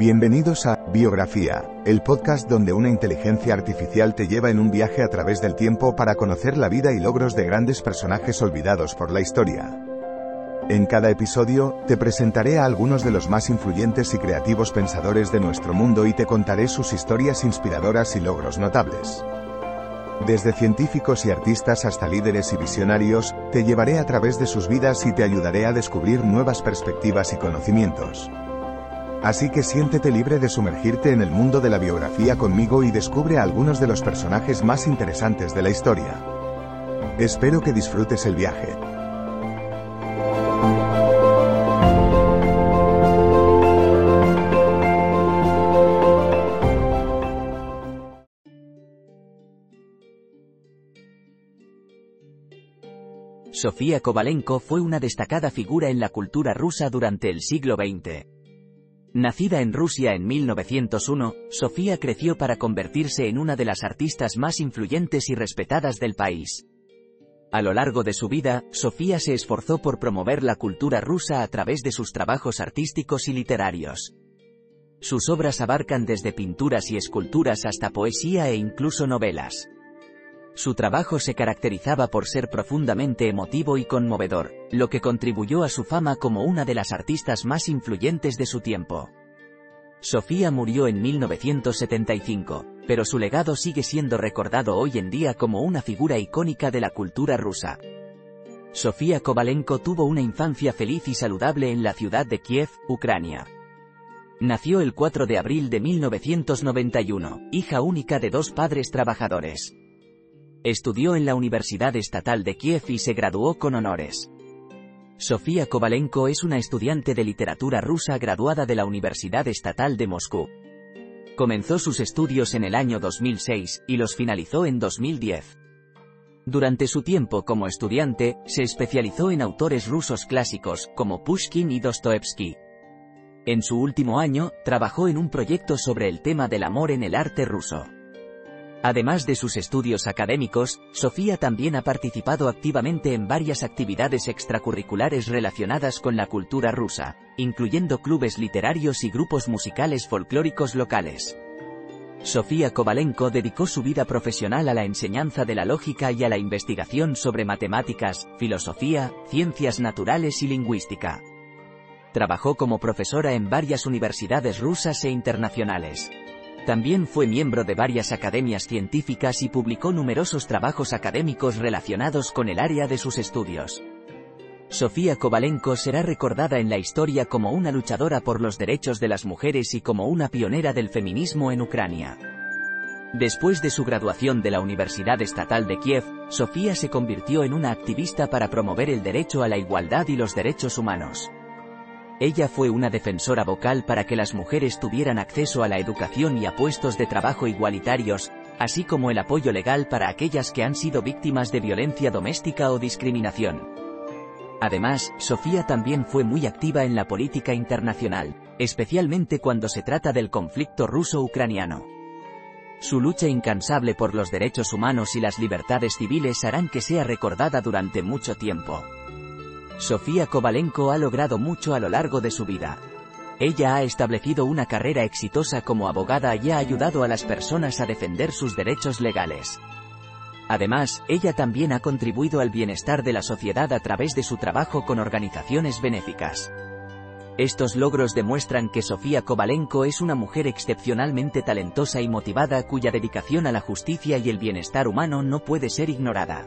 Bienvenidos a Biografía, el podcast donde una inteligencia artificial te lleva en un viaje a través del tiempo para conocer la vida y logros de grandes personajes olvidados por la historia. En cada episodio, te presentaré a algunos de los más influyentes y creativos pensadores de nuestro mundo y te contaré sus historias inspiradoras y logros notables. Desde científicos y artistas hasta líderes y visionarios, te llevaré a través de sus vidas y te ayudaré a descubrir nuevas perspectivas y conocimientos. Así que siéntete libre de sumergirte en el mundo de la biografía conmigo y descubre a algunos de los personajes más interesantes de la historia. Espero que disfrutes el viaje. Sofía Kovalenko fue una destacada figura en la cultura rusa durante el siglo XX. Nacida en Rusia en 1901, Sofía creció para convertirse en una de las artistas más influyentes y respetadas del país. A lo largo de su vida, Sofía se esforzó por promover la cultura rusa a través de sus trabajos artísticos y literarios. Sus obras abarcan desde pinturas y esculturas hasta poesía e incluso novelas. Su trabajo se caracterizaba por ser profundamente emotivo y conmovedor, lo que contribuyó a su fama como una de las artistas más influyentes de su tiempo. Sofía murió en 1975, pero su legado sigue siendo recordado hoy en día como una figura icónica de la cultura rusa. Sofía Kovalenko tuvo una infancia feliz y saludable en la ciudad de Kiev, Ucrania. Nació el 4 de abril de 1991, hija única de dos padres trabajadores. Estudió en la Universidad Estatal de Kiev y se graduó con honores. Sofía Kovalenko es una estudiante de literatura rusa graduada de la Universidad Estatal de Moscú. Comenzó sus estudios en el año 2006 y los finalizó en 2010. Durante su tiempo como estudiante, se especializó en autores rusos clásicos como Pushkin y Dostoevsky. En su último año, trabajó en un proyecto sobre el tema del amor en el arte ruso. Además de sus estudios académicos, Sofía también ha participado activamente en varias actividades extracurriculares relacionadas con la cultura rusa, incluyendo clubes literarios y grupos musicales folclóricos locales. Sofía Kovalenko dedicó su vida profesional a la enseñanza de la lógica y a la investigación sobre matemáticas, filosofía, ciencias naturales y lingüística. Trabajó como profesora en varias universidades rusas e internacionales. También fue miembro de varias academias científicas y publicó numerosos trabajos académicos relacionados con el área de sus estudios. Sofía Kovalenko será recordada en la historia como una luchadora por los derechos de las mujeres y como una pionera del feminismo en Ucrania. Después de su graduación de la Universidad Estatal de Kiev, Sofía se convirtió en una activista para promover el derecho a la igualdad y los derechos humanos. Ella fue una defensora vocal para que las mujeres tuvieran acceso a la educación y a puestos de trabajo igualitarios, así como el apoyo legal para aquellas que han sido víctimas de violencia doméstica o discriminación. Además, Sofía también fue muy activa en la política internacional, especialmente cuando se trata del conflicto ruso-ucraniano. Su lucha incansable por los derechos humanos y las libertades civiles harán que sea recordada durante mucho tiempo. Sofía Kovalenko ha logrado mucho a lo largo de su vida. Ella ha establecido una carrera exitosa como abogada y ha ayudado a las personas a defender sus derechos legales. Además, ella también ha contribuido al bienestar de la sociedad a través de su trabajo con organizaciones benéficas. Estos logros demuestran que Sofía Kovalenko es una mujer excepcionalmente talentosa y motivada cuya dedicación a la justicia y el bienestar humano no puede ser ignorada.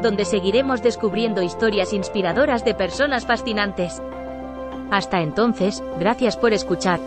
donde seguiremos descubriendo historias inspiradoras de personas fascinantes. Hasta entonces, gracias por escuchar.